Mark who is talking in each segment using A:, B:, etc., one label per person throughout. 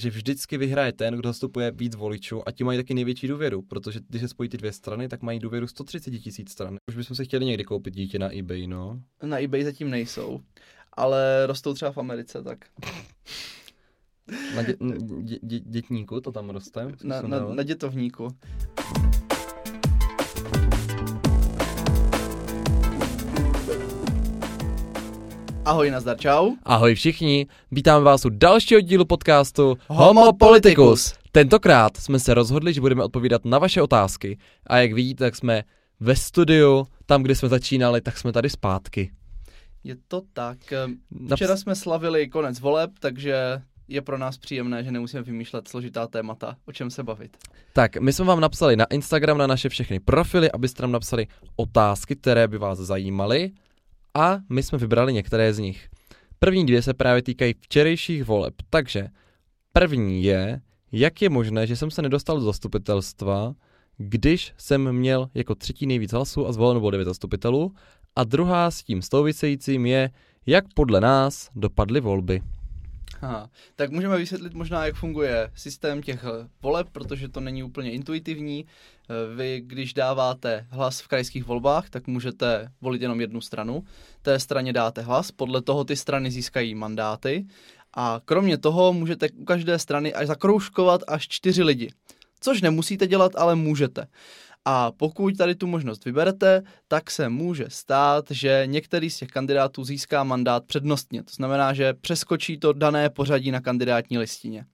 A: že vždycky vyhraje ten, kdo zastupuje víc voličů a ti mají taky největší důvěru, protože když se spojí ty dvě strany, tak mají důvěru 130 tisíc stran. Už bychom se chtěli někdy koupit dítě na eBay, no.
B: Na eBay zatím nejsou, ale rostou třeba v Americe, tak.
A: Na dě, dě, dě, dětníku to tam roste?
B: Na, na, na dětovníku. Ahoj, nazdar, čau.
A: Ahoj všichni, vítám vás u dalšího dílu podcastu
B: Homo Politicus.
A: Tentokrát jsme se rozhodli, že budeme odpovídat na vaše otázky a jak vidíte, tak jsme ve studiu, tam, kde jsme začínali, tak jsme tady zpátky.
B: Je to tak. Včera jsme slavili konec voleb, takže je pro nás příjemné, že nemusíme vymýšlet složitá témata, o čem se bavit.
A: Tak, my jsme vám napsali na Instagram, na naše všechny profily, abyste nám napsali otázky, které by vás zajímaly a my jsme vybrali některé z nich. První dvě se právě týkají včerejších voleb, takže první je, jak je možné, že jsem se nedostal do zastupitelstva, když jsem měl jako třetí nejvíc hlasů a zvoleno bylo devět zastupitelů. A druhá s tím souvisejícím je, jak podle nás dopadly volby.
B: Aha. Tak můžeme vysvětlit možná, jak funguje systém těch eh, voleb, protože to není úplně intuitivní. Eh, vy, když dáváte hlas v krajských volbách, tak můžete volit jenom jednu stranu. Té straně dáte hlas, podle toho ty strany získají mandáty a kromě toho můžete u každé strany až zakroužkovat až čtyři lidi. Což nemusíte dělat, ale můžete. A pokud tady tu možnost vyberete, tak se může stát, že některý z těch kandidátů získá mandát přednostně. To znamená, že přeskočí to dané pořadí na kandidátní listině.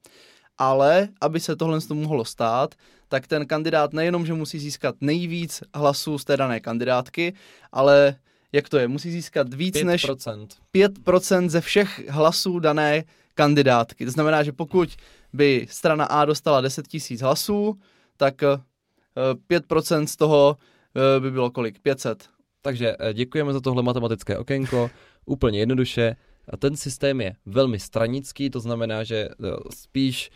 B: Ale aby se tohle mohlo stát, tak ten kandidát nejenom, že musí získat nejvíc hlasů z té dané kandidátky, ale jak to je, musí získat víc 5%. než 5% ze všech hlasů dané kandidátky. To znamená, že pokud by strana A dostala 10 000 hlasů, tak 5% z toho eh, by bylo kolik? 500.
A: Takže eh, děkujeme za tohle matematické okénko. Úplně jednoduše. A ten systém je velmi stranický, to znamená, že eh, spíš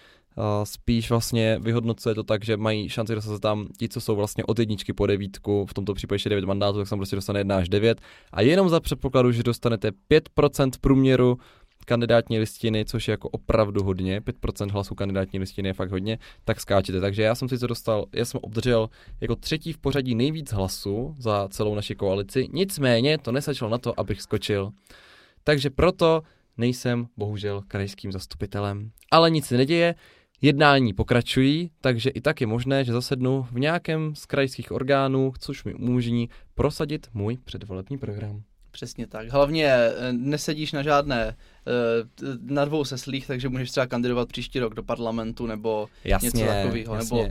A: spíš vlastně vyhodnocuje to tak, že mají šanci dostat tam ti, co jsou vlastně od jedničky po devítku, v tomto případě ještě 9 mandátů, tak se prostě dostane 1 až 9. A jenom za předpokladu, že dostanete 5% průměru kandidátní listiny, což je jako opravdu hodně, 5% hlasů kandidátní listiny je fakt hodně, tak skáčete. Takže já jsem si to dostal, já jsem obdržel jako třetí v pořadí nejvíc hlasů za celou naši koalici, nicméně to nesačilo na to, abych skočil. Takže proto nejsem bohužel krajským zastupitelem. Ale nic se neděje, jednání pokračují, takže i tak je možné, že zasednu v nějakém z krajských orgánů, což mi umožní prosadit můj předvolební program.
B: Přesně tak. Hlavně eh, nesedíš na žádné, eh, na dvou seslích, takže můžeš třeba kandidovat příští rok do parlamentu nebo jasně, něco takového. Nebo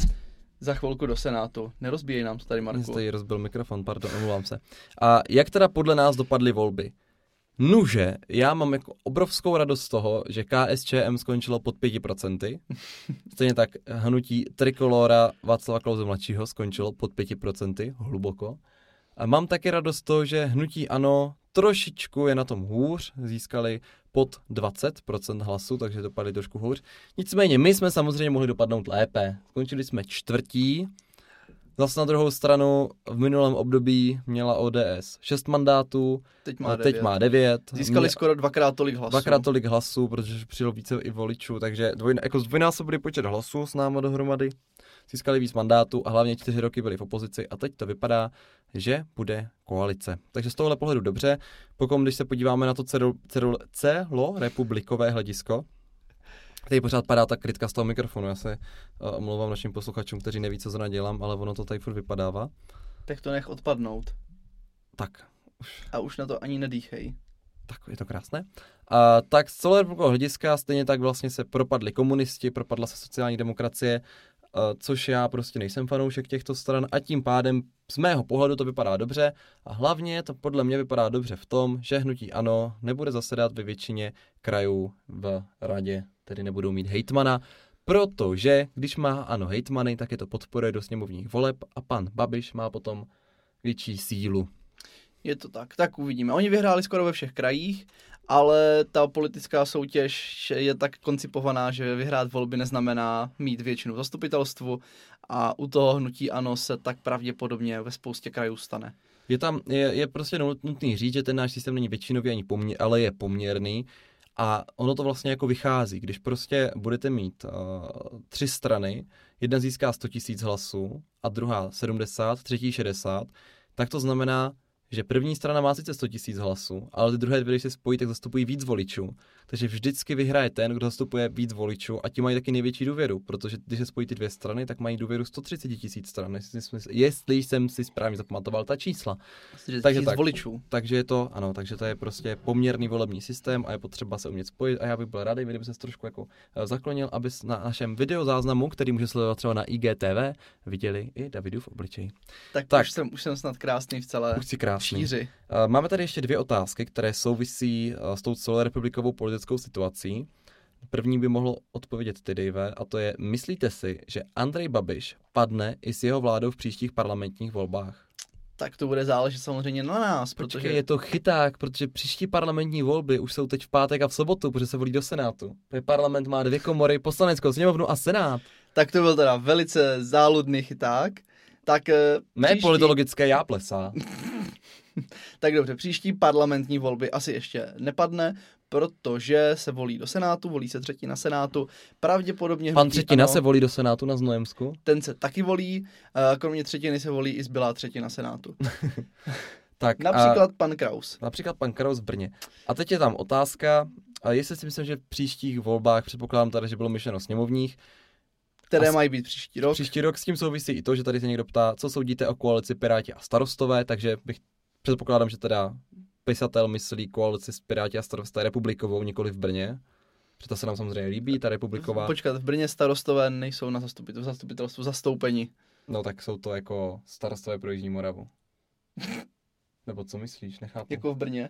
B: za chvilku do Senátu. Nerozbíjej nám to tady, Marku.
A: Tady rozbil mikrofon, pardon, omlouvám se. A jak teda podle nás dopadly volby? Nuže, já mám jako obrovskou radost z toho, že KSČM skončilo pod 5%. Stejně tak hnutí Trikolora Václava Klauze mladšího skončilo pod 5%, hluboko. A mám taky radost toho, že hnutí ano trošičku je na tom hůř, získali pod 20% hlasů, takže dopadli trošku hůř. Nicméně my jsme samozřejmě mohli dopadnout lépe. Skončili jsme čtvrtí, Zase na druhou stranu v minulém období měla ODS 6 mandátů,
B: teď má,
A: teď 9. má 9.
B: Získali Mě, skoro dvakrát tolik hlasů.
A: Dvakrát tolik hlasů, protože přijelo více i voličů, takže dvoj, jako zdvojnásobili počet hlasů s náma dohromady získali víc mandátů a hlavně čtyři roky byli v opozici a teď to vypadá, že bude koalice. Takže z tohohle pohledu dobře. Pokud když se podíváme na to celo, celo, celo republikové hledisko, Tady pořád padá ta kritika z toho mikrofonu. Já se uh, omlouvám našim posluchačům, kteří neví, co zrovna dělám, ale ono to tady furt vypadává.
B: Tak to nech odpadnout.
A: Tak. Už.
B: A už na to ani nedýchej.
A: Tak je to krásné. Uh, tak z celého hlediska stejně tak vlastně se propadli komunisti, propadla se sociální demokracie Eh, což já prostě nejsem fanoušek těchto stran a tím pádem z mého pohledu to vypadá dobře a hlavně to podle mě vypadá dobře v tom, že hnutí ANO nebude zasedat ve většině krajů v radě, tedy nebudou mít hejtmana, protože když má ANO hejtmany, tak je to podporuje do sněmovních voleb a pan Babiš má potom větší sílu.
B: Je to tak, tak uvidíme. Oni vyhráli skoro ve všech krajích ale ta politická soutěž je tak koncipovaná, že vyhrát volby neznamená mít většinu v zastupitelstvu a u toho hnutí ano se tak pravděpodobně ve spoustě krajů stane.
A: Je tam, je, je prostě nutný říct, že ten náš systém není většinový ani poměr, ale je poměrný A ono to vlastně jako vychází, když prostě budete mít uh, tři strany, jedna získá 100 000 hlasů a druhá 70, třetí 60, tak to znamená, že první strana má sice 100 000 hlasů, ale ty druhé dvě, když se spojí, tak zastupují víc voličů. Takže vždycky vyhraje ten, kdo zastupuje víc voličů a ti mají taky největší důvěru, protože když se spojí ty dvě strany, tak mají důvěru 130 tisíc stran, jestli, jestli jsem si správně zapamatoval ta čísla.
B: Takže tak, voličů.
A: Takže je to, ano, takže to je prostě poměrný volební systém a je potřeba se umět spojit a já bych byl rád, kdyby se trošku jako eh, zaklonil, aby na našem videozáznamu, který může sledovat třeba na IGTV, viděli i Davidův obličej.
B: Tak, tak. Už, jsem, už jsem snad krásný v celé
A: už krásný.
B: Šíři.
A: Eh, máme tady ještě dvě otázky, které souvisí eh, s tou celorepublikovou politickou situací. První by mohl odpovědět ty, Dave, a to je, myslíte si, že Andrej Babiš padne i s jeho vládou v příštích parlamentních volbách?
B: tak to bude záležet samozřejmě na nás.
A: Počkej, protože... je to chyták, protože příští parlamentní volby už jsou teď v pátek a v sobotu, protože se volí do Senátu. Parlament má dvě komory, poslaneckou sněmovnu a Senát.
B: Tak to byl teda velice záludný chyták. Tak,
A: eh, Mé příští... politologické já plesá.
B: tak dobře, příští parlamentní volby asi ještě nepadne, protože se volí do Senátu, volí se třetina Senátu, pravděpodobně...
A: Pan třetina ano, se volí do Senátu na Znojemsku?
B: Ten se taky volí, kromě třetiny se volí i zbylá třetina Senátu. tak, například a, pan Kraus.
A: Například pan Kraus v Brně. A teď je tam otázka, a jestli si myslím, že v příštích volbách, předpokládám tady, že bylo myšleno sněmovních,
B: které mají být příští rok.
A: Příští rok s tím souvisí i to, že tady se někdo ptá, co soudíte o koalici Piráti a starostové, takže bych předpokládám, že teda pisatel myslí koalici s Piráti a starosté republikovou, nikoli v Brně. Protože to se nám samozřejmě líbí, ta republiková.
B: Počkat, v Brně starostové nejsou na zastupitel, zastupitelstvu zastoupení.
A: No tak jsou to jako starostové pro Jižní Moravu. Nebo co myslíš, nechápu.
B: Jako v Brně?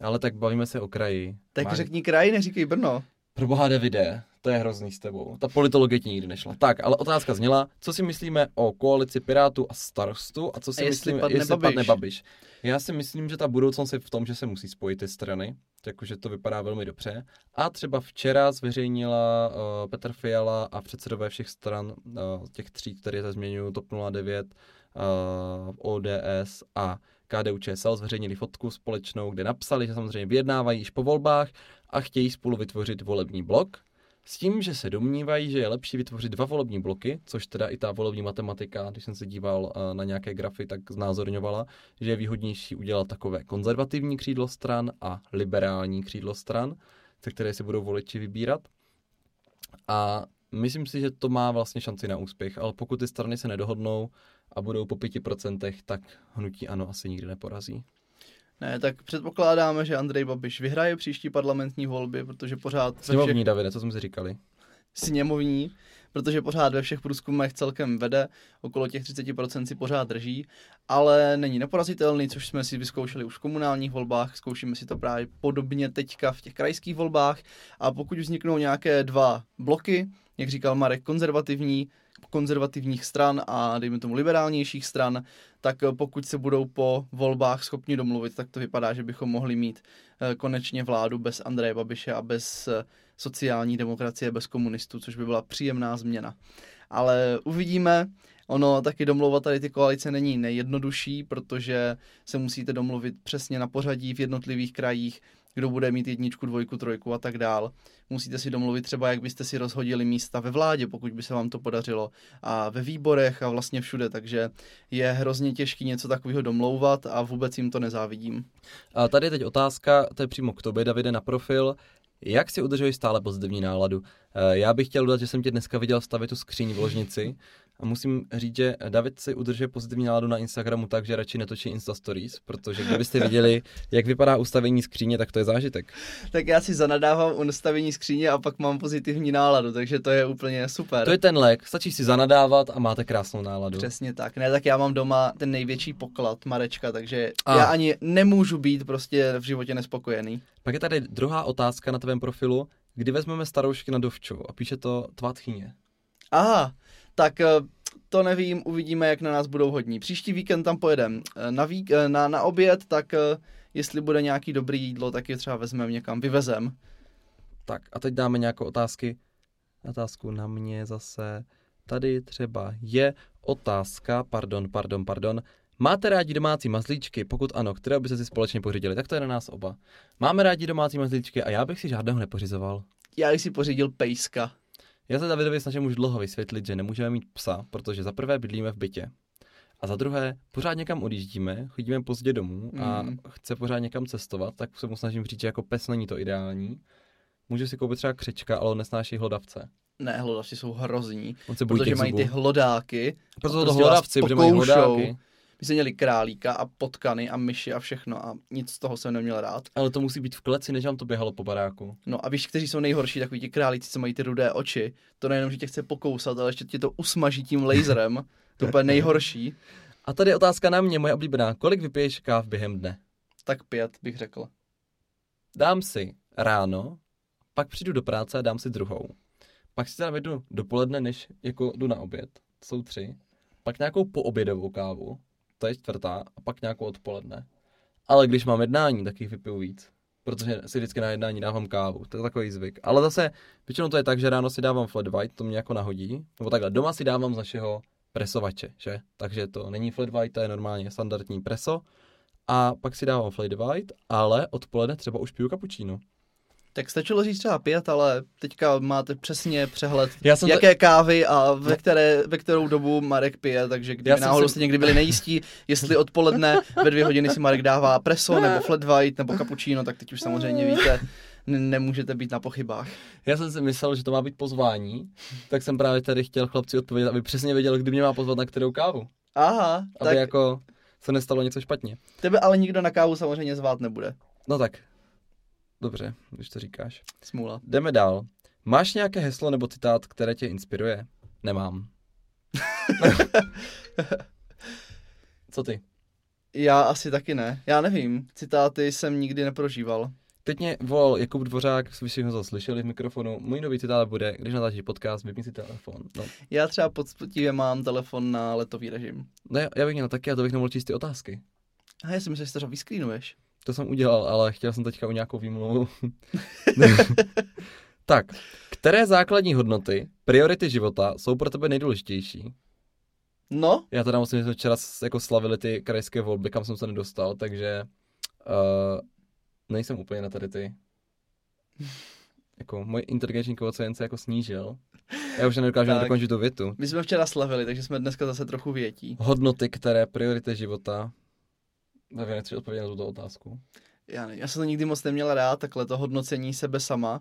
A: Ale tak bavíme se o kraji.
B: Tak Má... řekni kraj, neříkej Brno.
A: Pro boha Davide, to je hrozný s tebou. Ta politologie ti nikdy nešla. Tak, ale otázka zněla, co si myslíme o koalici Pirátů a starostu a co si a
B: jestli
A: myslíme,
B: padne
A: jestli
B: Babiš.
A: padne Babiš. Já si myslím, že ta budoucnost je v tom, že se musí spojit ty strany, jakože to vypadá velmi dobře. A třeba včera zveřejnila uh, Petr Fiala a předsedové všech stran, uh, těch tří, které se změňují, TOP 09, uh, ODS a KDU ČSL zveřejnili fotku společnou, kde napsali, že samozřejmě vyjednávají již po volbách a chtějí spolu vytvořit volební blok. S tím, že se domnívají, že je lepší vytvořit dva volební bloky, což teda i ta volební matematika, když jsem se díval eh, na nějaké grafy, tak znázorňovala, že je výhodnější udělat takové konzervativní křídlo stran a liberální křídlo stran, ze které si budou voliči vybírat. A myslím si, že to má vlastně šanci na úspěch, ale pokud ty strany se nedohodnou a budou po 5%, tak hnutí ano asi nikdy neporazí.
B: Ne, tak předpokládáme, že Andrej Babiš vyhraje příští parlamentní volby, protože pořád...
A: Sněmovní, všech... Davide, co jsme si říkali?
B: Sněmovní, protože pořád ve všech průzkumech celkem vede, okolo těch 30% si pořád drží, ale není neporazitelný, což jsme si vyzkoušeli už v komunálních volbách, zkoušíme si to právě podobně teďka v těch krajských volbách a pokud vzniknou nějaké dva bloky, jak říkal Marek, konzervativní, konzervativních stran a dejme tomu liberálnějších stran, tak pokud se budou po volbách schopni domluvit, tak to vypadá, že bychom mohli mít eh, konečně vládu bez Andreje Babiše a bez eh, sociální demokracie, bez komunistů, což by byla příjemná změna. Ale uvidíme, Ono taky domlouvat tady ty koalice není nejjednodušší, protože se musíte domluvit přesně na pořadí v jednotlivých krajích, kdo bude mít jedničku, dvojku, trojku a tak dál. Musíte si domluvit třeba, jak byste si rozhodili místa ve vládě, pokud by se vám to podařilo, a ve výborech a vlastně všude, takže je hrozně těžké něco takového domlouvat a vůbec jim to nezávidím.
A: A tady je teď otázka, to je přímo k tobě, Davide, na profil. Jak si udržuješ stále pozitivní náladu? Eh, já bych chtěl dodat, že jsem tě dneska viděl stavit tu skříň v ložnici a musím říct, že David si udržuje pozitivní náladu na Instagramu tak, že radši netočí Insta Stories, protože kdybyste viděli, jak vypadá ustavení skříně, tak to je zážitek.
B: Tak já si zanadávám u nastavení skříně a pak mám pozitivní náladu, takže to je úplně super.
A: To je ten lek, stačí si zanadávat a máte krásnou náladu.
B: Přesně tak. Ne, tak já mám doma ten největší poklad Marečka, takže a. já ani nemůžu být prostě v životě nespokojený.
A: Pak je tady druhá otázka na tvém profilu. Kdy vezmeme staroušky na dovču? A píše to tvá tchyně.
B: Aha, tak eh, to nevím, uvidíme, jak na nás budou hodní. Příští víkend tam pojedem eh, na, vík, eh, na, na oběd, tak jestli bude nějaký dobrý jídlo, tak je třeba vezmeme někam, vyvezem.
A: Tak a teď dáme nějakou otázky. Otázku na mě zase. Tady třeba je otázka, pardon, pardon, pardon. Máte rádi domácí mazlíčky? Pokud ano, které byste si společně pořídili? Tak to je na nás oba. Máme rádi domácí mazlíčky a já bych si žádného nepořizoval.
B: Já bych si pořídil pejska.
A: Já se Davidovi snažím už dlouho vysvětlit, že nemůžeme mít psa, protože za prvé bydlíme v bytě. A za druhé, pořád někam odjíždíme, chodíme pozdě domů a
B: Mm.
A: chce pořád někam cestovat, tak se mu snažím říct, že jako pes není to ideální. Může si koupit třeba křečka, ale on nesnáší hlodavce.
B: Ne, hlodavci jsou hrozní,
A: On se bojí
B: protože
A: těch
B: mají ty
A: zubů.
B: hlodáky.
A: Proto to
B: prostě vás
A: hlodavci, protože mají
B: pokoušou.
A: hlodáky.
B: My jsme měli králíka a potkany a myši a všechno a nic z toho jsem neměl rád.
A: Ale to musí být v kleci, než vám to běhalo po baráku.
B: No a víš, kteří jsou nejhorší, takový ti králíci, co mají ty rudé oči. To nejenom, že tě chce pokousat, ale ještě tě to usmaží tím laserem. To je nejhorší.
A: A tady je otázka na mě, moje oblíbená. Kolik vypiješ káv během dne?
B: Tak pět bych řekl.
A: Dám si ráno, pak přijdu do práce a dám si druhou. Pak si teda jdu dopoledne, než jako jdu na oběd. Jsou tři. Pak nějakou poobědovou kávu, to je čtvrtá, a pak nějakou odpoledne. Ale když mám jednání, tak jich vypiju víc. Protože si vždycky na jednání dávám kávu, to je takový zvyk. Ale zase, většinou to je tak, že ráno si dávám flat white, to mě jako nahodí. Nebo takhle, doma si dávám z našeho presovače, že? Takže to není flat white, to je normálně standardní preso. A pak si dávám flat white, ale odpoledne třeba už piju cappuccino.
B: Tak stačilo říct třeba pět, ale teďka máte přesně přehled,
A: Já jsem
B: jaké kávy a ve, které, ve kterou dobu Marek pije, takže
A: Já
B: kdyby
A: jsem
B: náhodou
A: si-
B: jste někdy byli nejistí, jestli odpoledne ve dvě hodiny si Marek dává preso nebo flat white nebo cappuccino, tak teď už samozřejmě víte, n- nemůžete být na pochybách.
A: Já jsem si myslel, že to má být pozvání, tak jsem právě tady chtěl chlapci odpovědět, aby přesně věděl, kdy mě má pozvat na kterou kávu.
B: Aha,
A: Aby
B: tak
A: jako se nestalo něco špatně.
B: tebe ale nikdo na kávu samozřejmě zvát nebude.
A: No tak, dobře, když to říkáš.
B: Smůla.
A: Jdeme dál. Máš nějaké heslo nebo citát, které tě inspiruje? Nemám. Co ty?
B: Já asi taky ne. Já nevím. Citáty jsem nikdy neprožíval.
A: Teď mě volal Jakub Dvořák, vy si ho slyšeli v mikrofonu. Můj nový citát bude, když natáčíš podcast, vypni si telefon. No,
B: Já třeba poctivě mám telefon na letový režim.
A: no já, já bych měl taky a to bych nemohl číst ty otázky.
B: A já si myslím, že to třeba vyskrínuješ.
A: To jsem udělal, ale chtěl jsem teďka u nějakou výmluvu. tak, které základní hodnoty, priority života jsou pro tebe nejdůležitější?
B: No,
A: Já teda musím, že jsme včera jako slavili ty krajské volby, kam jsem se nedostal, takže uh, nejsem úplně na tady ty. Jako, můj inteligenční koeficient se jako snížil. Já už nedokážu dokončit tu větu.
B: my jsme včera slavili, takže jsme dneska zase trochu větí.
A: Hodnoty, které priority života. Nevím, nechci odpovědět na tuto otázku.
B: Já, ne, já jsem to nikdy moc neměla rád, takhle to hodnocení sebe sama.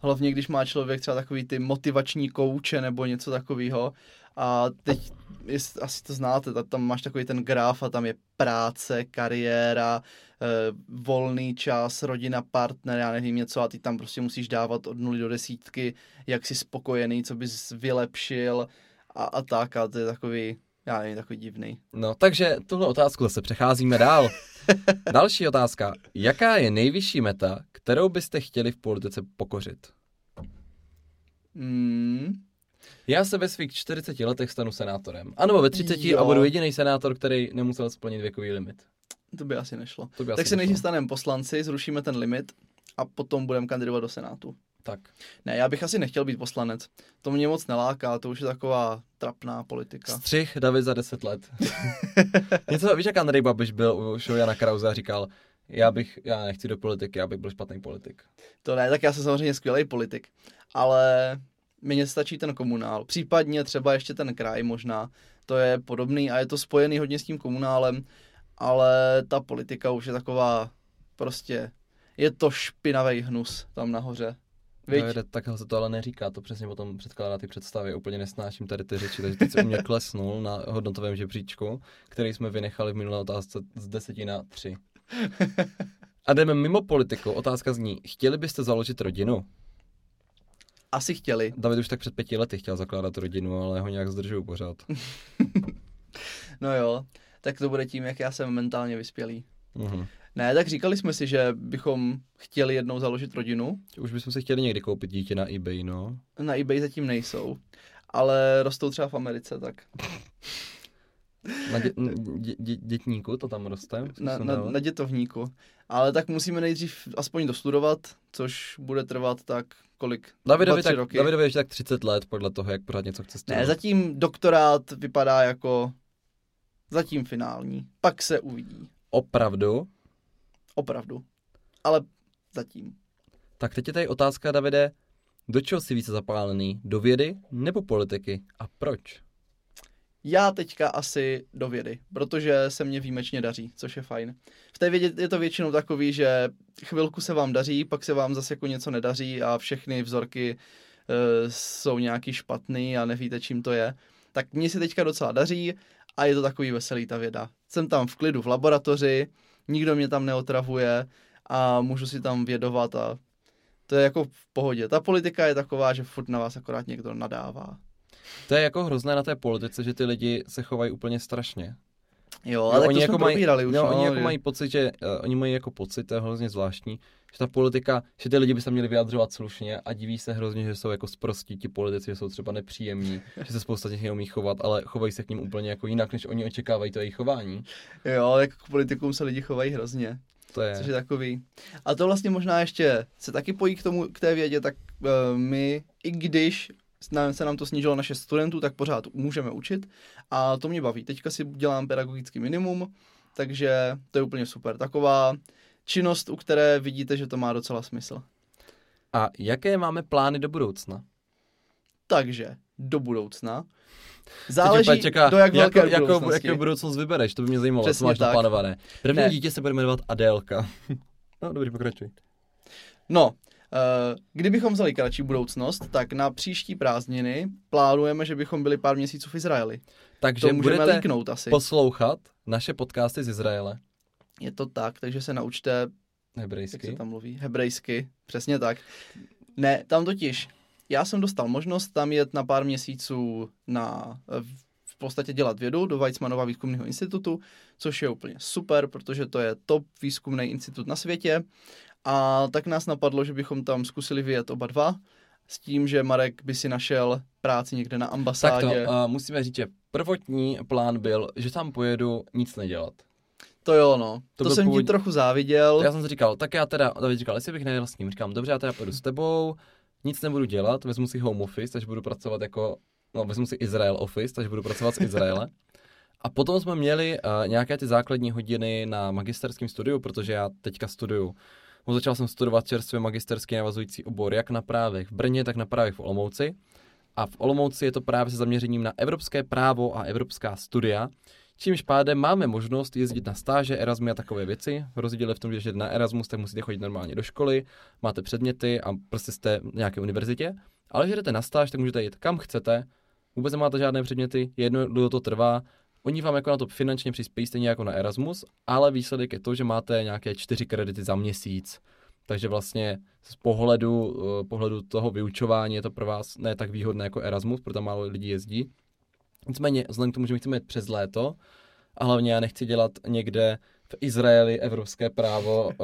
B: Hlavně, když má člověk třeba takový ty motivační kouče nebo něco takového. A teď, jest, asi to znáte, tam máš takový ten graf a tam je práce, kariéra, eh, volný čas, rodina, partner, já nevím něco a ty tam prostě musíš dávat od nuly do desítky, jak jsi spokojený, co bys vylepšil a, a tak a to je takový, já nevím, takový divný.
A: No, takže tuhle otázku zase přecházíme dál. Další otázka. Jaká je nejvyšší meta, kterou byste chtěli v politice pokořit?
B: Mm,
A: Já se ve svých 40 letech stanu senátorem. A nebo ve 30
B: Jo.
A: a budu jediný senátor, který nemusel splnit věkový limit.
B: to by asi nešlo.
A: To by
B: Tak
A: asi
B: se nejdřív staneme poslanci, zrušíme ten limit a potom budeme kandidovat do Senátu.
A: Tak.
B: Ne, já bych asi nechtěl být poslanec. To mě moc neláká, to už je taková trapná politika.
A: Střih David za 10 let. Něco, víš, jak Andrej Babiš byl u show Jana Krause a říkal, já bych, já nechci do politiky, já bych byl špatný politik.
B: To ne, tak já jsem samozřejmě skvělý politik, ale mně stačí ten komunál. Případně třeba ještě ten kraj možná. To je podobný a je to spojený hodně s tím komunálem, ale ta politika už je taková prostě, je to špinavý hnus tam nahoře. Viď?
A: Davide, takhle se to ale neříká, to přesně potom předkládá ty představy, úplně nesnáším tady ty řeči, takže teď se u mě klesnul na hodnotovém žebříčku, který jsme vynechali v minulé otázce z 10 na 3. A jdeme mimo politiku, otázka zní, chtěli byste založit rodinu?
B: Asi chtěli.
A: David už tak před pěti lety chtěl zakládat rodinu, ale ho nějak zdržuju pořád.
B: No jo, tak to bude tím, jak já jsem mentálně vyspělý.
A: Mhm.
B: Ne, tak říkali jsme si, že bychom chtěli jednou založit rodinu.
A: Už bychom si chtěli někdy koupit dítě na eBay, no.
B: Na eBay zatím nejsou, ale rostou třeba v Americe, tak
A: Na dě, dě, dě, dětníku to tam roste.
B: na, na, na dětovníku. Ale tak musíme nejdřív aspoň dostudovat, což bude trvat tak kolik?
A: Davidovi, tak,
B: roky.
A: Davidovi ještě tak 30 let podle toho, jak pořád něco chce
B: Ne,
A: studovat.
B: zatím doktorát vypadá jako Zatím finální. Pak se uvidí.
A: Opravdu?
B: Opravdu. Ale zatím.
A: Tak teď je tady otázka, Davide, do čeho jsi více zapálený? Do vědy nebo politiky? A proč?
B: Já teďka asi do vědy, protože se mě výjimečně daří, což je fajn. V té vědě je to většinou takový, že chvilku se vám daří, pak se vám zase jako něco nedaří a všechny vzorky e, jsou nějaký špatný a nevíte, čím to je. Tak mně se teďka docela daří a je to takový veselý ta věda. Jsem tam v klidu v laboratoři, nikdo mě tam neotravuje a můžu si tam vědovat a to je jako v pohodě. Ta politika je taková, že furt na vás akorát někdo nadává.
A: To je jako hrozné na té politice, že ty lidi se chovají úplně strašně.
B: Jo, ale tak
A: oni
B: to
A: jako mají,
B: už.
A: no,
B: no,
A: oni jako
B: že-
A: mají pocit, že uh, oni mají jako pocit, to je hrozně zvláštní, že ta politika, že ty lidi by se měli vyjadřovat slušně a diví se hrozně, že jsou jako sprostí ti politici, že jsou třeba nepříjemní, že se spousta těch neumí chovat, ale chovají se k ním úplně jako jinak, než oni očekávají to jejich chování.
B: Jo, tak k politikům se lidi chovají hrozně,
A: To je.
B: což je takový. A to vlastně možná ještě se taky pojí k tomu, k té vědě, tak uh, my, i když se nám to snížilo naše studentů, tak pořád můžeme učit a to mě baví. Teďka si dělám pedagogický minimum, takže to je úplně super. Taková činnost, u které vidíte, že to má docela smysl.
A: A jaké máme plány do budoucna?
B: Takže do budoucna záleží,
A: čeká,
B: do jak velké
A: jako, jako,
B: budoucnosti.
A: jakou budoucnost vybereš, to by mě zajímalo, co
B: Přesně
A: máš
B: tak.
A: naplánované. První
B: Ne.
A: dítě se bude jmenovat Adélka. no, dobrý, pokračuj.
B: No, kdybychom vzali kratší budoucnost, tak na příští prázdniny plánujeme, že bychom byli pár měsíců v Izraeli.
A: Takže
B: To můžeme
A: budete
B: líknout asi.
A: poslouchat naše podcasty z Izraele.
B: Je to tak, takže se naučte, jak se
A: Hebrejsky.
B: tam mluví, hebrejsky, přesně tak. Ne, tam totiž, já jsem dostal možnost tam jet na pár měsíců na, v- v podstatě dělat vědu do Weizmannova výzkumného institutu, což je úplně super, protože to je top výzkumný institut na světě. A tak nás napadlo, že bychom tam zkusili vyjet oba dva, s tím, že Marek by si našel práci někde na
A: Tak to,
B: ambasádě.
A: uh, musíme říct, že prvotní plán byl, že tam pojedu nic nedělat.
B: To jo, no.
A: To
B: To, jsem
A: původní-
B: ti trochu záviděl.
A: Já jsem si říkal, tak já teda, David říkal, jestli bych nejel s ním, říkám, dobře, já teda pojedu s tebou, nic nebudu dělat, vezmu si home office, takže budu pracovat jako, no vezmu si Israel office, takže budu pracovat z Izraele. A potom jsme měli uh, nějaké ty základní hodiny na magisterském studiu, protože já teďka studuju. No, začal jsem studovat čerstvě magisterský navazující obor, jak na právech v Brně, tak na právech v Olomouci. A v Olomouci je to právě se zaměřením na evropské právo a evropská studia, čímž pádem máme možnost jezdit na stáže, Erasmy a takové věci. Rozdíl je v tom, že na Erasmus, tak musíte chodit normálně do školy, máte předměty a prostě jste v nějaké univerzitě. Ale když jdete na stáž, tak můžete jít kam chcete, vůbec nemáte žádné předměty, jedno dlouho to trvá. Oni vám jako na to finančně přispějí stejně jako na Erasmus, ale výsledek je to, že máte nějaké čtyři kredity za měsíc. Takže vlastně z pohledu, eh, pohledu toho vyučování je to pro vás ne tak výhodné jako Erasmus, protože málo lidí jezdí. Nicméně, vzhledem k tomu, že my chceme jít přes léto, a hlavně já nechci dělat někde v Izraeli evropské právo eh,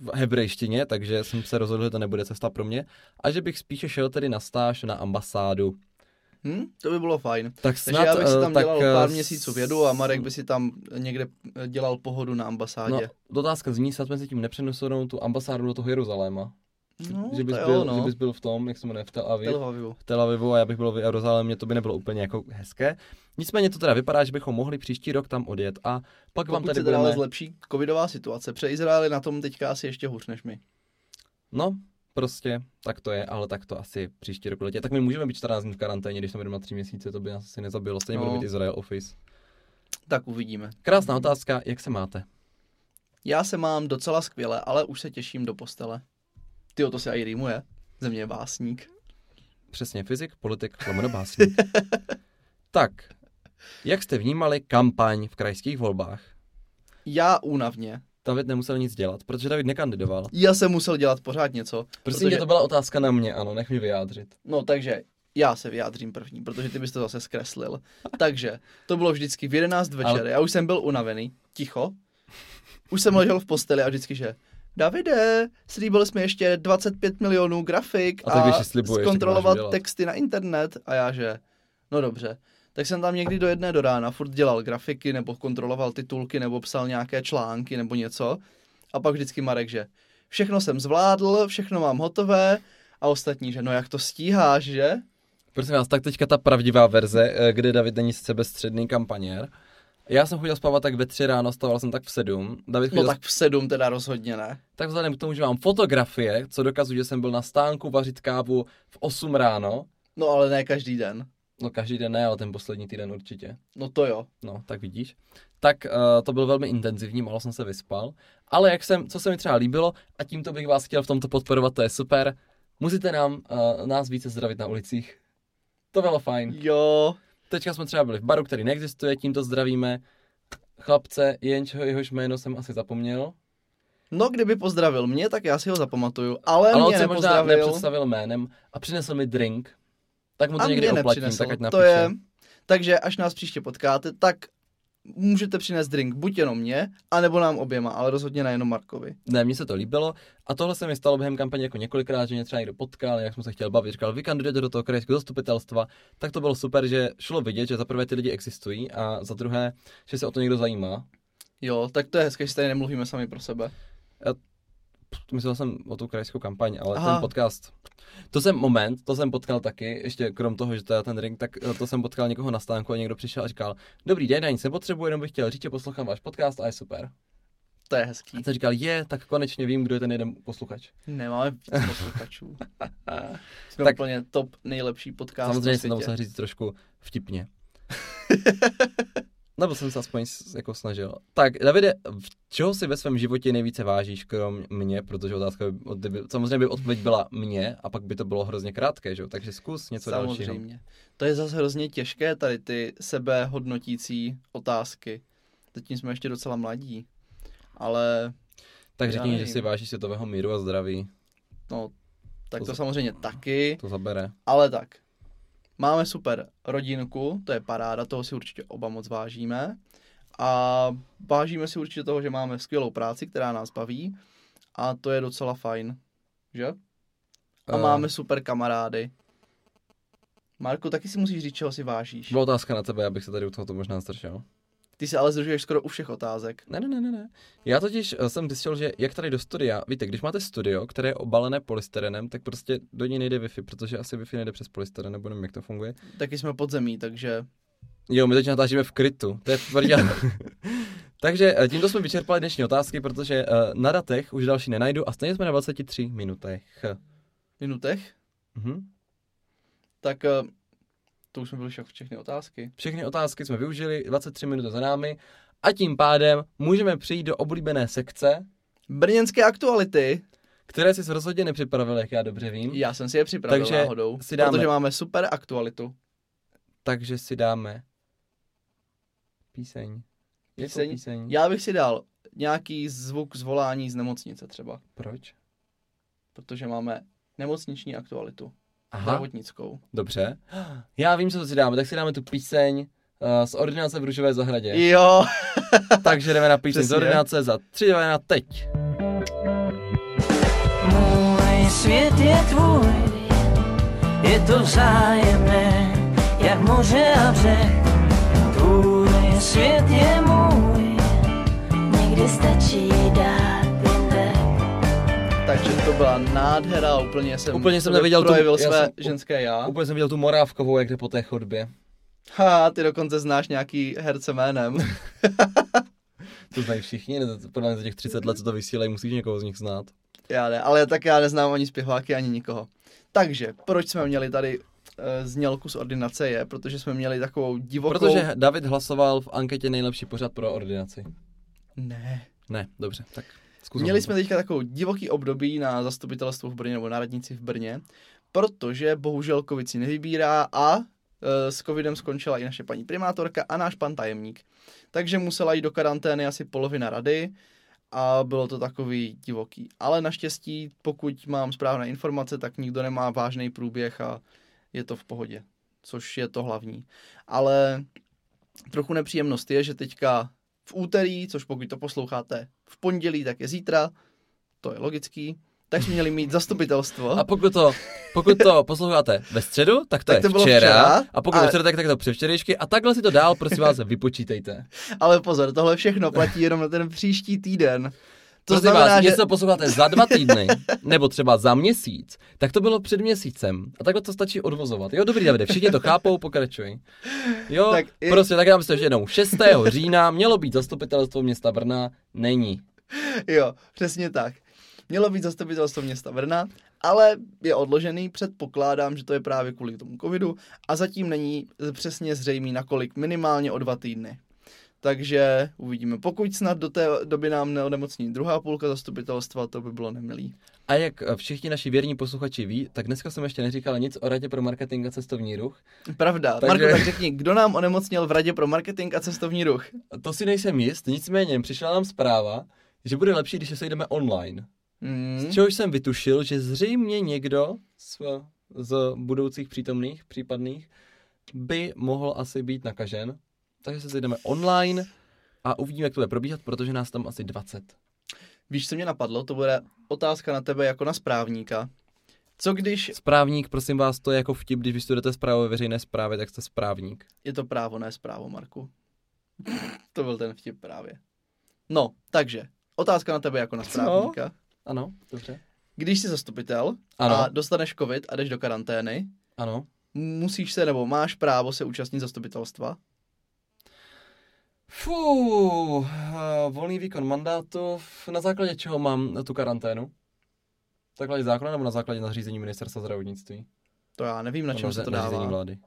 A: v hebrejštině, takže jsem se rozhodl, že to nebude cesta pro mě a že bych spíše šel tedy na stáž na ambasádu.
B: Hm? To by bylo fajn.
A: Tak
B: Takže
A: snad,
B: já bych si
A: eh,
B: tam
A: tak,
B: dělal
A: eh,
B: pár měsíců vědu a Marek by si tam někde eh, dělal pohodu na ambasádě.
A: No, otázka zní, snad mezi tím nepřenesenou tu ambasádu do toho Jeruzaléma.
B: No,
A: že, bys
B: to
A: byl,
B: jo, no.
A: že bys byl v tom, jak se jmenuje, v Tel Aviv.
B: Tel Avivu.
A: v Tel Avivu a já bych byl v Jeruzalémě, to by nebylo úplně jako hezké. Nicméně to teda vypadá, že bychom mohli příští rok tam odjet a pak vám
B: Pokud
A: tady
B: se
A: budeme...
B: zlepší covidová situace. Pře Izrael je na tom teďka asi ještě hůř než my.
A: No, prostě, tak to je, ale tak to asi příští rok letě. Tak my můžeme být 14 dní v karanténě, když jsme jdeme na 3 měsíce, to by nás asi nezabilo. Stejně
B: No.
A: bude mít Israel Office.
B: Tak uvidíme.
A: Krásná otázka, jak se máte?
B: Já se mám docela skvěle, ale už se těším do postele. Ty to se i rýmuje. Ze mě je básník.
A: Přesně, fyzik, politik, lomeno básník. tak, jak jste vnímali kampaň v krajských volbách?
B: Já únavně.
A: David nemusel nic dělat, protože David nekandidoval.
B: Já jsem musel dělat pořád něco.
A: Prosím tě, to byla otázka na mě, ano, nech mě vyjádřit.
B: No takže já se vyjádřím první, protože ty bys to zase zkreslil. Takže to bylo vždycky v 11 večer,
A: Ale-
B: já už jsem byl unavený, ticho. Už jsem ležel v posteli a vždycky, že Davide, slíbil jsme ještě 25 milionů grafik
A: A tak
B: a,
A: slibuješ, tak máš
B: zkontrolovat
A: dělat.
B: texty na internet. A já, že no dobře. Tak jsem tam někdy do jedné do rána furt dělal grafiky, nebo kontroloval titulky, nebo psal nějaké články, nebo něco. A pak vždycky Marek, že všechno jsem zvládl, všechno mám hotové, a ostatní, že no jak to stíháš, že?
A: Prosím vás, tak teďka ta pravdivá verze, eh, kde David není sebestředný kampaněr. Já jsem chodil spávat tak ve tři ráno, stával jsem tak v sedm. David
B: No
A: chodil
B: tak v sedm teda rozhodně ne.
A: tak vzhledem k tomu, že mám fotografie, co dokazují, že jsem byl na stánku vařit kávu v 8 ráno,
B: No ale ne každý den.
A: No každý den ne, ale ten poslední týden určitě.
B: No to jo.
A: No, tak vidíš. Tak uh, to byl velmi intenzivní, málo jsem se vyspal. Ale jak jsem, co se mi třeba líbilo, a tímto bych vás chtěl v tomto podporovat, to je super, musíte nám, uh, nás více zdravit na ulicích. To bylo fajn.
B: Jo.
A: Teďka jsme třeba byli v baru, který neexistuje, tímto zdravíme chlapce, jenčeho jehož jméno jsem asi zapomněl.
B: No kdyby pozdravil mě, tak já si ho zapamatuju. Ale,
A: Ale on
B: mě
A: se možná nepředstavil jménem a přinesl mi drink. Tak mu to
B: a
A: někdy oplatím, tak ať
B: to
A: napíše.
B: je, takže až nás příště potkáte, tak můžete přinést drink buď jenom mě, anebo nám oběma, ale rozhodně nejenom Markovi.
A: Ne, mně se to líbilo a tohle se mi stalo během kampaně jako několikrát, že mě třeba někdo potkal, jak jsem se chtěl bavit, říkal, vy kandidujete do toho krajského zastupitelstva, tak to bylo super, že šlo vidět, že za prvé ty lidi existují a za druhé, že se o to někdo zajímá.
B: Jo, tak to je hezké, že tady nemluvíme sami pro sebe.
A: Myslel jsem o tu krajskou kampaň, ale
B: Aha.
A: ten podcast. To jsem moment, to jsem potkal taky, ještě krom toho, že to je ten ring, tak eh, to jsem potkal někoho na stánku a někdo přišel a říkal, dobrý den, já nic nepotřebuji, jenom bych chtěl říct, že poslouchám váš podcast a je super.
B: To je hezký.
A: A jsem říkal, je, tak konečně vím, kdo je ten jeden posluchač.
B: Nemáme víc posluchačů. Jsme
A: Tak-
B: úplně top nejlepší podcast
A: Samozřejmě jsem to musel říct trošku vtipně. Nebo jsem se aspoň jako snažil. Tak, Davide, v čeho si ve svém životě nejvíce vážíš, krom mě, protože otázka by, od- by, samozřejmě by odpověď byla mě a pak by to bylo hrozně krátké, že jo? Takže zkus něco dalšího.
B: Samozřejmě. To je zase hrozně těžké tady ty sebehodnotící otázky. Zatím jsme ještě docela mladí. Ale
A: Tak řekni, že si vážíš světového míru a zdraví.
B: no, tak
A: To
B: to samozřejmě taky.
A: To zabere.
B: Ale tak, máme super rodinku, to je paráda, toho si určitě oba moc vážíme. A vážíme si určitě toho, že máme skvělou práci, která nás baví. A to je docela fajn, že? A
A: Eh,
B: máme super kamarády. Marku, taky si musíš říct, čeho si vážíš.
A: Byla otázka na tebe, abych se tady u tohoto možná zdržel.
B: Ty se ale zdržuješ skoro u všech otázek.
A: Ne, ne, ne, ne, ne. Já totiž eh, jsem zjistil, že jak tady do studia, víte, když máte studio, které je obalené polystyrenem, tak prostě do něj nejde Wi-Fi, protože asi Wi-Fi nejde přes polystyren, nebo nevím, jak to funguje.
B: Taky jsme pod zemí, takže
A: Jo, my teď natáčíme v krytu, to je tvrdě. Takže eh, tímto jsme vyčerpali dnešní otázky, protože eh, na datech už další nenajdu a stejně jsme na 23 minutech.
B: minutech.
A: Mhm.
B: Tak eh, to už jsme byli však všechny otázky.
A: Všechny otázky jsme využili, 23 minut za námi a tím pádem můžeme přijít do oblíbené sekce,
B: Brněnské aktuality.
A: které si rozhodně nepřipravil, jak já dobře vím.
B: Já jsem si je připravil
A: Takže
B: náhodou,
A: si dáme-
B: protože máme super aktualitu.
A: Takže si dáme píseň.
B: Píseň?
A: píseň?
B: Já bych si dal nějaký zvuk zvolání z nemocnice třeba,
A: Proč?
B: protože máme nemocniční aktualitu,
A: Aha,
B: zdravotnickou.
A: dobře. Já vím, co si dáme, tak si dáme tu píseň uh, z ordinace v Růžové zahradě.
B: Jo,
A: Takže jdeme na píseň z
B: Přesně.
A: ordinace za 3 na teď.
C: Můj svět je tvůj, je to vzájemné, jak moře a břeh. Tvůj svět je můj,
B: byla nádhera, úplně jsem,
A: Úplně jsem neviděl tu-
B: projevil své
A: jsem-
B: ženské já.
A: Úplně jsem viděl tu morávkovou, jak jde po té chodbě.
B: Ha, ty dokonce znáš nějaký herce jménem.
A: To znají všichni, podle mě za těch 30 let, co to vysílají, musíš někoho z nich znát.
B: Já ne, ale tak já neznám ani zpěváky, ani nikoho. Takže, proč jsme měli tady e, znělku z ordinace je, protože jsme měli takovou divokou...
A: Protože David hlasoval v anketě nejlepší pořad pro ordinaci.
B: Ne.
A: Ne, dobře, tak zkus.
B: Měli jsme teďka takovou divoký období na zastupitelstvu v Brně nebo na radnici v Brně, protože bohužel covid si nevybírá a e, s covidem skončila i naše paní primátorka a náš pan tajemník. Takže musela jít do karantény asi polovina rady a bylo to takový divoký. Ale naštěstí, pokud mám správné informace, tak nikdo nemá vážný průběh a je to v pohodě, což je to hlavní. Ale trochu nepříjemnost je, že teďka v úterý, což pokud to posloucháte v pondělí, tak je zítra, to je logický, tak jsme měli mít zastupitelstvo.
A: A pokud to, pokud to posloucháte ve středu, tak to
B: Tak
A: je
B: to bylo
A: včera,
B: včera.
A: a pokud
B: A-
A: ve čtvrtek, tak je to převčerejšky a takhle si to dál, prosím vás, vypočítejte.
B: Ale pozor, tohle všechno platí jenom na ten příští týden. To
A: Prosím
B: znamená,
A: vás,
B: že-
A: něco posloucháte za dva týdny, nebo třeba za měsíc, tak to bylo před měsícem. A takhle to stačí odvozovat. Jo, dobrý, Davide, všichni to chápou, pokračuj. Jo,
B: Tak
A: prostě, tak já myslím, že jednou 6. října mělo být zastupitelstvo města Brna, není.
B: Jo, přesně tak. Mělo být zastupitelstvo města Brna, ale je odložený, předpokládám, že to je právě kvůli tomu covidu a zatím není přesně zřejmý nakolik, minimálně o dva týdny. Takže uvidíme. Pokud snad do té doby nám neonemocní druhá půlka zastupitelstva, to by bylo nemilý.
A: A jak eh, všichni naši věrní posluchači ví, tak dneska jsem ještě neříkal nic o Radě pro marketing a cestovní ruch.
B: Pravda.
A: Takže-
B: Takže... Marko, tak řekni, kdo nám onemocnil v Radě pro marketing a cestovní ruch?
A: To si nejsem jist, nicméně přišla nám zpráva, že bude lepší, když se sejdeme online.
B: Hmm.
A: Z čehož jsem vytušil, že zřejmě někdo z, z budoucích přítomných, případných, by mohl asi být nakažen. Takže se sejdeme online a uvidíme, jak to bude probíhat, protože nás tam asi 20.
B: Víš, co mě napadlo? To bude otázka na tebe jako na správníka. Co když
A: Správník, prosím vás, to je jako vtip, když vystudujete zprávu ve veřejné správě, tak jste správník.
B: je to právo, ne zprávo, Marku? to byl ten vtip právě. No, takže, otázka na tebe jako na
A: Co?
B: správníka.
A: Ano, dobře.
B: Když jsi zastupitel
A: Ano,
B: a dostaneš covid a jdeš do karantény,
A: ano.
B: musíš se nebo máš právo se účastnit zastupitelstva?
A: Fú, eh, volný výkon mandátu, na základě čeho mám tu karanténu? Na základě zákona nebo na základě nařízení ministerstva zdravotnictví?
B: To já nevím, na čem se to
A: nařízení
B: dává.
A: vlády.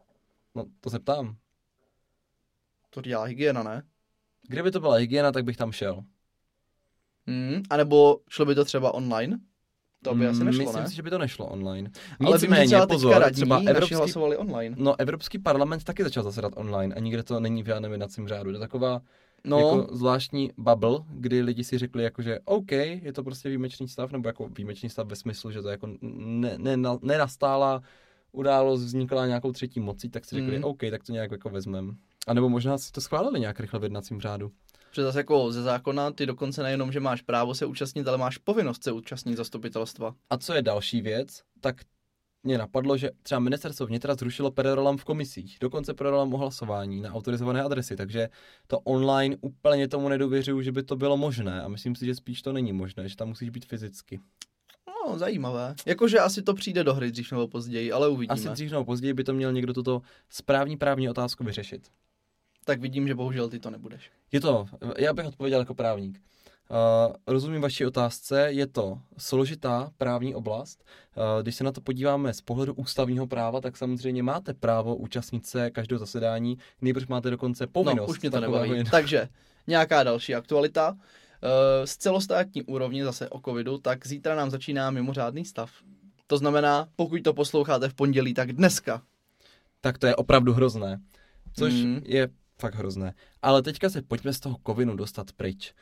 A: No, to se ptám.
B: To dělá hygiena, ne?
A: Kdyby to byla hygiena, tak bych tam šel.
B: Hmm, a nebo šlo by to třeba online? To by asi
A: Mm,
B: nešlo,
A: Myslím
B: ne?
A: si, že by to nešlo online. Nicméně,
B: třeba
A: pozor,
B: radní
A: třeba Evropský,
B: hlasovali online.
A: no, Evropský parlament taky začal zasedat online a nikde to není v žádném jednacím řádu. To je taková
B: No,
A: jako zvláštní bubble, kdy lidi si řekli, jako, že OK, je to prostě výjimečný stav, nebo jako výjimečný stav ve smyslu, že to jako ne, ne, nenastála událost, vznikla nějakou třetí mocí, tak si řekli,
B: Mm.
A: OK, tak to nějak jako vezmem. A nebo možná si to schválili nějak rychle v jednacím řádu.
B: Protože zase jako ze zákona ty dokonce nejenom, že máš právo se účastnit, ale máš povinnost se účastnit zastupitelstva.
A: A co je další věc, tak mě napadlo, že třeba ministerstvo vnitra zrušilo perolam v komisích, dokonce perolam o hlasování na autorizované adresy, takže to online úplně tomu nedůvěřuju, že by to bylo možné a myslím si, že spíš to není možné, že tam musíš být fyzicky.
B: No, zajímavé. Jakože asi to přijde do hry dřív nebo později, ale uvidíme.
A: Asi dřív nebo později by to měl někdo tuto správní právní otázku vyřešit.
B: Tak vidím, že bohužel ty to nebudeš.
A: Je to, já bych odpověděl jako právník. Uh, rozumím vaší otázce, je to složitá právní oblast. Uh, když se na to podíváme z pohledu ústavního práva, tak samozřejmě máte právo účastnit se každého zasedání, nejbrž máte dokonce povinnost.
B: no, už mě to nebaví.
A: jen-
B: Takže, nějaká další aktualita. Eh, Z celostátní úrovně zase o covidu, tak zítra nám začíná mimořádný stav. To znamená, pokud to posloucháte v pondělí, tak dneska.
A: Tak to je opravdu hrozné. Což
B: Mm.
A: je fakt hrozné. Ale teďka se pojďme z toho kovinu dostat pryč.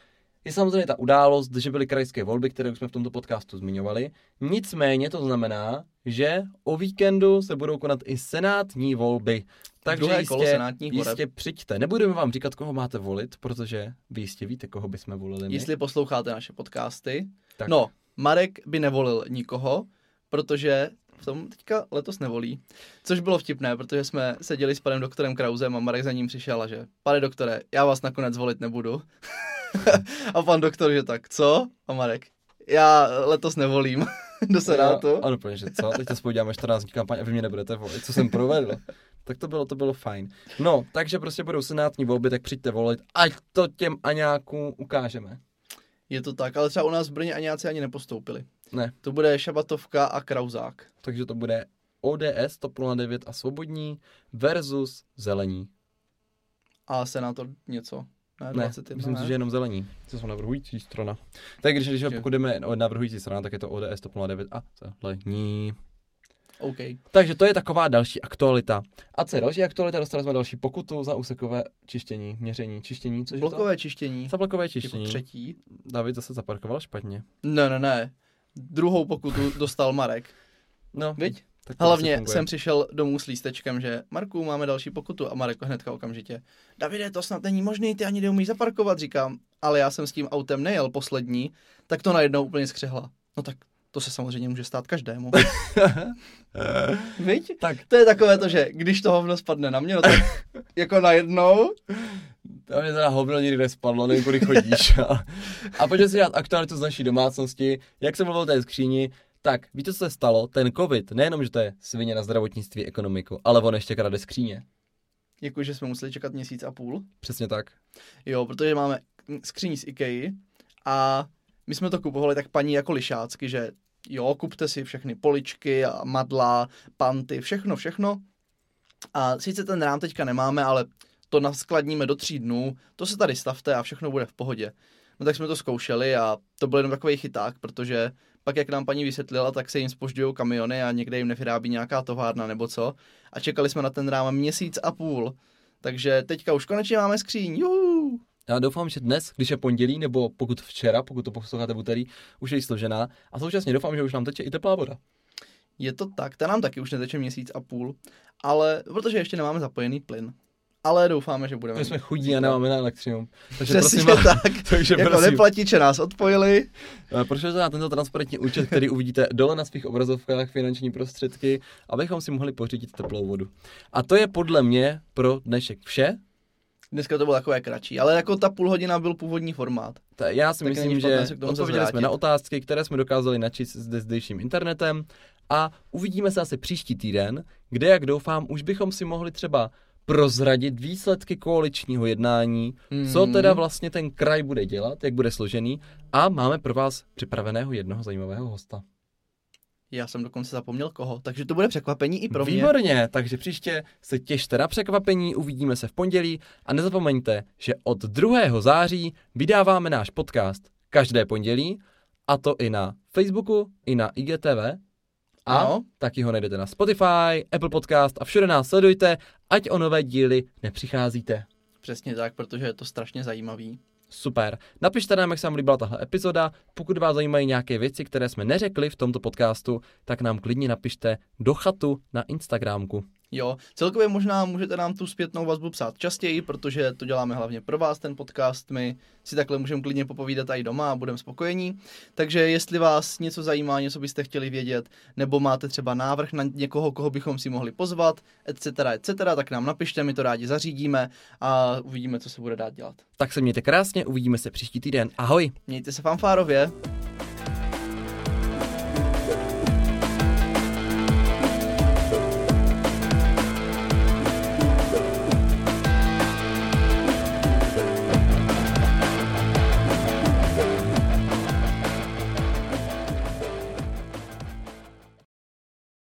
A: Je samozřejmě ta událost, že byly krajské volby, které už jsme v tomto podcastu zmiňovali. Nicméně to znamená, že o víkendu se budou konat i senátní volby. Takže
B: Druhé kolo
A: jistě,
B: voleb.
A: jistě přijďte. Nebudeme vám říkat, koho máte volit, protože vy jistě víte, koho bychom volili my.
B: Jestli posloucháte naše podcasty.
A: Tak.
B: No, Marek by nevolil nikoho, protože v tom teďka letos nevolí. Což bylo vtipné, protože jsme seděli s panem doktorem Krausem a Marek za ním přišel a že, pane doktore, já vás nakonec volit nebudu. a pan doktor, že tak, co? A Marek, já letos nevolím do Senátu.
A: Jo, ano, protože co? Teď spolu děláme 14 dní kampaň a vy mě nebudete volit. Co jsem provedl? tak to bylo, to bylo fajn. No, takže prostě budou senátní volby, tak přijďte volit, ať to těm aňákům ukážeme.
B: Je to tak, ale třeba u nás v Brně Aňáci ani nepostoupili.
A: Ne,
B: To bude Šabatovka a Krauzák.
A: takže to bude ODS, TOP 09 a Svobodní versus Zelení.
B: A senátor něco. Ne,
A: Ne,
B: 21,
A: myslím
B: ne?
A: si, že jenom Zelení. Co jsou navrhující strana. Tak když, když pokud jdeme o navrhující strana, tak je to ODS, TOP 09 a Zelení.
B: OK.
A: Takže to je taková další aktualita. A co je další aktualita? Dostali jsme další pokutu za úsekové čištění, měření, čištění, což je
B: Blokové čištění.
A: to? Za blokové
B: Jako
A: čištění.
B: třetí.
A: David zase zaparkoval špatně.
B: Ne, ne, ne. Druhou pokutu dostal Marek.
A: No,
B: Viď?
A: tak
B: Hlavně jsem přišel domů s lístečkem, že Marku, máme další pokutu a Marek hnedka okamžitě. Davide, to snad není možný, ty ani neumíš zaparkovat, říkám. Ale já jsem s tím autem nejel poslední, tak to najednou úplně skřehla. No tak to se samozřejmě může stát každému. Viď?
A: Tak,
B: To je takové to, že když to hovno spadne na mě, no tak jako najednou,
A: Tam mě teda hovno nikde spadlo, nevím, kudy chodíš. A, a pojďme si dělat aktualitu z naší domácnosti. Jak jsem mluvil o té skříni, tak víte, co se stalo? Ten covid, nejenom, že to je svině na zdravotnictví, ekonomiku, ale on ještě krade skříně.
B: Jako, že jsme museli čekat měsíc a půl.
A: Přesně tak.
B: Jo, protože máme skříň z IKEA a my jsme to kupovali tak paní jako lišácky, že jo, kupte si všechny poličky a madla, panty, všechno, všechno. A sice ten rám teďka nemáme, ale to naskladníme do tří dnů, to se tady stavte a všechno bude v pohodě. No tak jsme to zkoušeli a to byl jenom takový chyták, protože pak, jak nám paní vysvětlila, tak se jim spožďují kamiony a někde jim nevyrábí nějaká továrna nebo co. A čekali jsme na ten rám měsíc a půl. Takže teďka už konečně máme skříň. Juhu!
A: Já doufám, že dnes, když je pondělí, nebo pokud včera, pokud to posloucháte v úterý, už je složená. A současně doufám, že už nám teče i teplá voda.
B: Je to tak, ta nám taky už neteče měsíc a půl, ale protože ještě nemáme zapojený plyn. Ale doufáme, že budeme.
A: My jsme chudí a nemáme na elektřinu. Takže
B: Přesně
A: prosím,
B: tak.
A: takže
B: jako
A: prosím,
B: neplatí, že nás odpojili.
A: eh, prošlete na tento transparentní účet, který uvidíte dole na svých obrazovkách finanční prostředky, abychom si mohli pořídit teplou vodu. A to je podle mě pro dnešek vše.
B: Dneska to bylo takové kratší, ale jako ta půl hodina byl původní formát.
A: Ta- Já si
B: Tak
A: myslím, že odpověděli jsme na otázky, které jsme dokázali načíst s zdejším internetem a uvidíme se asi příští týden, kde, jak doufám, už bychom si mohli třeba prozradit výsledky koaličního jednání, co
B: Mhm.
A: teda vlastně ten kraj bude dělat, jak bude složený a máme pro vás připraveného jednoho zajímavého hosta.
B: Já jsem dokonce zapomněl koho, takže to bude překvapení i pro mě.
A: Výborně, takže příště se těšte na překvapení, uvidíme se v pondělí a nezapomeňte, že od 2. září vydáváme náš podcast každé pondělí a to i na Facebooku, i na IGTV a
B: Ano.
A: taky ho najdete na Spotify, Apple Podcast a všude nás sledujte, ať o nové díly nepřicházíte.
B: Přesně tak, protože je to strašně zajímavý.
A: Super. Napište nám, jak se vám líbila tahle epizoda. Pokud vás zajímají nějaké věci, které jsme neřekli v tomto podcastu, tak nám klidně napište do chatu na Instagramku.
B: Jo, celkově možná můžete nám tu zpětnou vazbu psát častěji, protože to děláme hlavně pro vás, ten podcast. My si takhle můžeme klidně popovídat i doma a budeme spokojení. Takže jestli vás něco zajímá, něco byste chtěli vědět, nebo máte třeba návrh na někoho, koho bychom si mohli pozvat, etc., etc., tak nám napište, my to rádi zařídíme a uvidíme, co se bude dát dělat.
A: Tak se mějte krásně, uvidíme se příští týden. Ahoj!
B: Mějte se fanfárově.